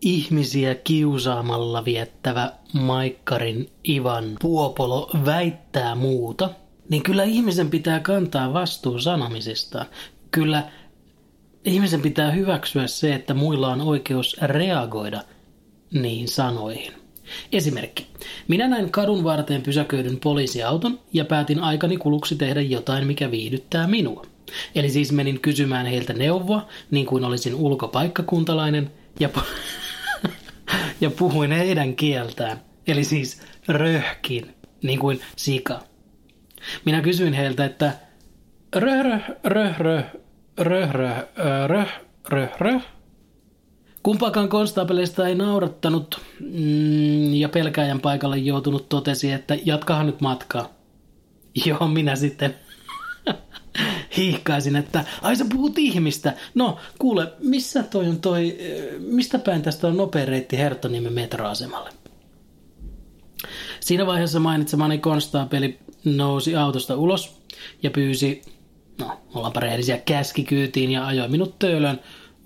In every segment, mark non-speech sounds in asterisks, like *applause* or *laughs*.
ihmisiä kiusaamalla viettävä Maikkarin Ivan Puopolo väittää muuta, niin kyllä ihmisen pitää kantaa vastuu sanomisistaan. Kyllä ihmisen pitää hyväksyä se, että muilla on oikeus reagoida niihin sanoihin. Esimerkki. Minä näin kadun varteen pysäköidyn poliisiauton ja päätin aikani kuluksi tehdä jotain, mikä viihdyttää minua. Eli siis menin kysymään heiltä neuvoa, niin kuin olisin ulkopaikkakuntalainen, ja, pu- *laughs* ja puhuin heidän kieltään. Eli siis röhkin, niin kuin sika. Minä kysyin heiltä, että röh, röh, röh, röh, röh, röh, röh, röh, röh. Kumpaakaan konstaapeleista ei naurattanut mm, ja pelkäjän paikalle joutunut totesi, että jatkahan nyt matkaa. Joo, minä sitten hiikkaisin, että ai sä puhut ihmistä. No, kuule, missä toi on toi, mistä päin tästä on nopea reitti Herttoniemen metroasemalle? Siinä vaiheessa mainitsemani konstaapeli nousi autosta ulos ja pyysi, no, ollaanpa rehellisiä, käskikyytiin ja ajoi minut töölön,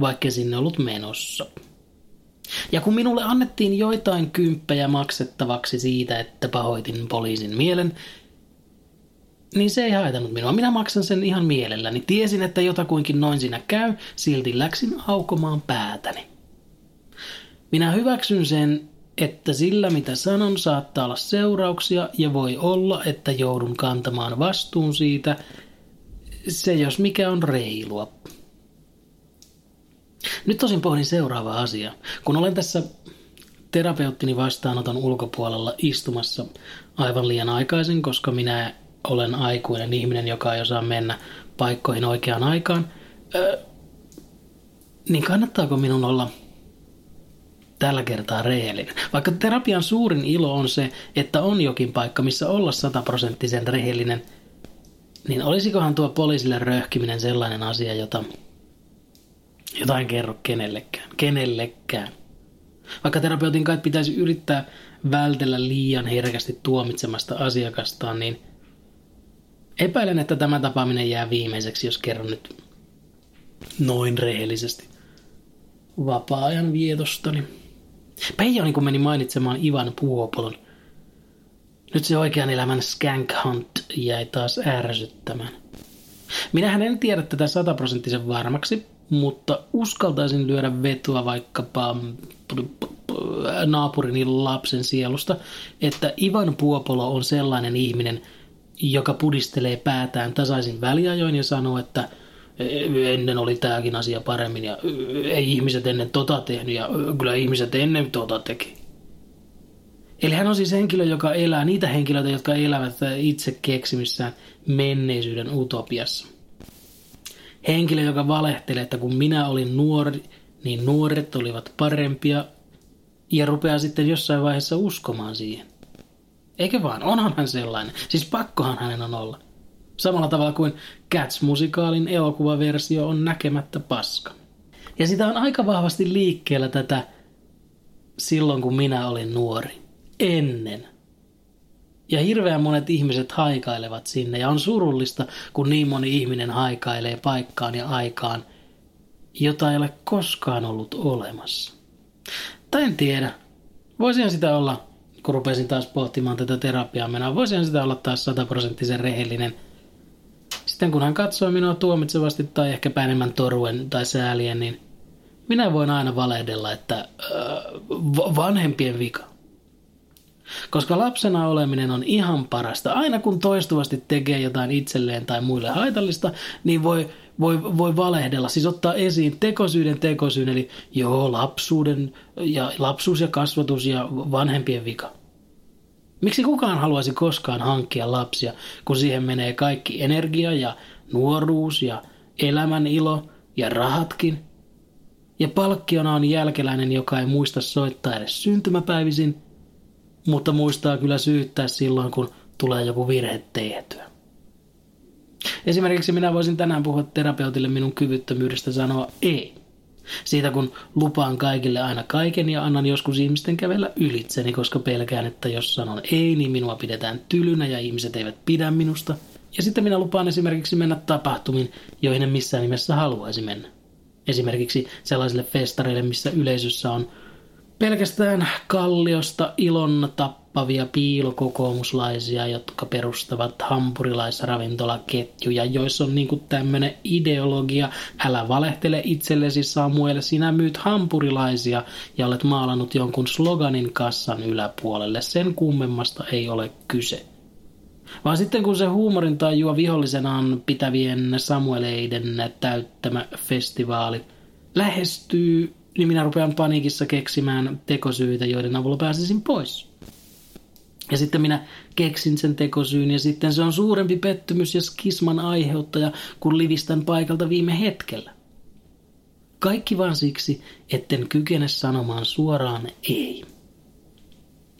vaikka sinne ollut menossa. Ja kun minulle annettiin joitain kymppejä maksettavaksi siitä, että pahoitin poliisin mielen, niin se ei haitannut minua. Minä maksan sen ihan mielelläni. Tiesin, että jotakuinkin noin siinä käy, silti läksin aukomaan päätäni. Minä hyväksyn sen, että sillä mitä sanon saattaa olla seurauksia ja voi olla, että joudun kantamaan vastuun siitä. Se jos mikä on reilua. Nyt tosin pohdin seuraava asia. Kun olen tässä terapeuttini vastaanoton ulkopuolella istumassa aivan liian aikaisin, koska minä olen aikuinen ihminen, joka ei osaa mennä paikkoihin oikeaan aikaan, öö, niin kannattaako minun olla tällä kertaa rehellinen? Vaikka terapian suurin ilo on se, että on jokin paikka, missä olla sataprosenttisen rehellinen, niin olisikohan tuo poliisille röhkiminen sellainen asia, jota, jota en kerro kenellekään. Kenellekään. Vaikka terapeutin kai pitäisi yrittää vältellä liian herkästi tuomitsemasta asiakastaan, niin – Epäilen, että tämä tapaaminen jää viimeiseksi, jos kerron nyt noin rehellisesti vapaa-ajan vietostani. Peija niin kun meni mainitsemaan Ivan Puopolon. Nyt se oikean elämän skank hunt jäi taas ärsyttämään. Minähän en tiedä tätä sataprosenttisen varmaksi, mutta uskaltaisin lyödä vetoa vaikkapa naapurini lapsen sielusta, että Ivan Puopolo on sellainen ihminen – joka pudistelee päätään tasaisin väliajoin ja sanoo, että ennen oli tämäkin asia paremmin ja ei ihmiset ennen tota tehnyt ja kyllä ihmiset ennen tota teki. Eli hän on siis henkilö, joka elää niitä henkilöitä, jotka elävät itse keksimissään menneisyyden utopiassa. Henkilö, joka valehtelee, että kun minä olin nuori, niin nuoret olivat parempia ja rupeaa sitten jossain vaiheessa uskomaan siihen. Eikö vaan? Onhan hän sellainen. Siis pakkohan hänen on olla. Samalla tavalla kuin Cats-musikaalin elokuvaversio on näkemättä paska. Ja sitä on aika vahvasti liikkeellä tätä silloin, kun minä olin nuori. Ennen. Ja hirveän monet ihmiset haikailevat sinne. Ja on surullista, kun niin moni ihminen haikailee paikkaan ja aikaan, jota ei ole koskaan ollut olemassa. Tai en tiedä. Voisihan sitä olla kun rupesin taas pohtimaan tätä terapiaa menoa, voisin sitä olla taas sataprosenttisen rehellinen. Sitten kun hän katsoo minua tuomitsevasti tai ehkä enemmän toruen tai säälien, niin minä voin aina valehdella, että äh, vanhempien vika. Koska lapsena oleminen on ihan parasta. Aina kun toistuvasti tekee jotain itselleen tai muille haitallista, niin voi, voi, voi valehdella. Siis ottaa esiin tekosyyden tekosyyn, eli joo, lapsuuden ja lapsuus ja kasvatus ja vanhempien vika. Miksi kukaan haluaisi koskaan hankkia lapsia, kun siihen menee kaikki energia ja nuoruus ja elämän ilo ja rahatkin – ja palkkiona on jälkeläinen, joka ei muista soittaa edes syntymäpäivisin – mutta muistaa kyllä syyttää silloin, kun tulee joku virhe tehtyä. Esimerkiksi minä voisin tänään puhua terapeutille minun kyvyttömyydestä sanoa ei. Siitä kun lupaan kaikille aina kaiken ja annan joskus ihmisten kävellä ylitseni, koska pelkään, että jos sanon ei, niin minua pidetään tylynä ja ihmiset eivät pidä minusta. Ja sitten minä lupaan esimerkiksi mennä tapahtumiin, joihin en missään nimessä haluaisi mennä. Esimerkiksi sellaisille festareille, missä yleisössä on pelkästään kalliosta ilon tappavia piilokokoomuslaisia, jotka perustavat hampurilaisravintolaketjuja, joissa on niinku tämmöinen ideologia, älä valehtele itsellesi Samuel, sinä myyt hampurilaisia ja olet maalannut jonkun sloganin kassan yläpuolelle. Sen kummemmasta ei ole kyse. Vaan sitten kun se huumorin tajua vihollisenaan pitävien Samueleiden täyttämä festivaali lähestyy, niin minä rupean paniikissa keksimään tekosyitä, joiden avulla pääsisin pois. Ja sitten minä keksin sen tekosyyn ja sitten se on suurempi pettymys ja skisman aiheuttaja, kun livistän paikalta viime hetkellä. Kaikki vaan siksi, etten kykene sanomaan suoraan ei.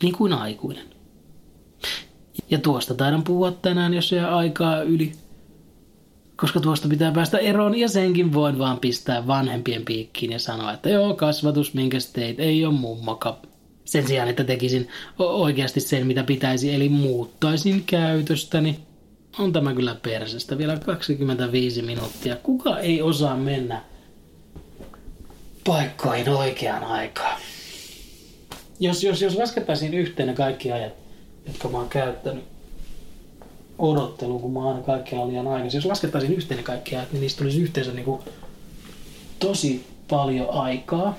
Niin kuin aikuinen. Ja tuosta taidan puhua tänään, jos jää aikaa yli. Koska tuosta pitää päästä eroon ja senkin voin vaan pistää vanhempien piikkiin ja sanoa, että joo, kasvatus, minkä teit, ei ole mummoka. Sen sijaan, että tekisin oikeasti sen, mitä pitäisi, eli muuttaisin käytöstäni. On tämä kyllä persestä. Vielä 25 minuuttia. Kuka ei osaa mennä paikkoihin oikeaan aikaan? Jos, jos, jos laskettaisiin yhteen ne kaikki ajat, jotka mä oon käyttänyt odotteluun, kun mä aina kaikkea liian aikaisin. Jos laskettaisiin yhteen kaikkea, niin niistä tulisi yhteensä niin kuin tosi paljon aikaa.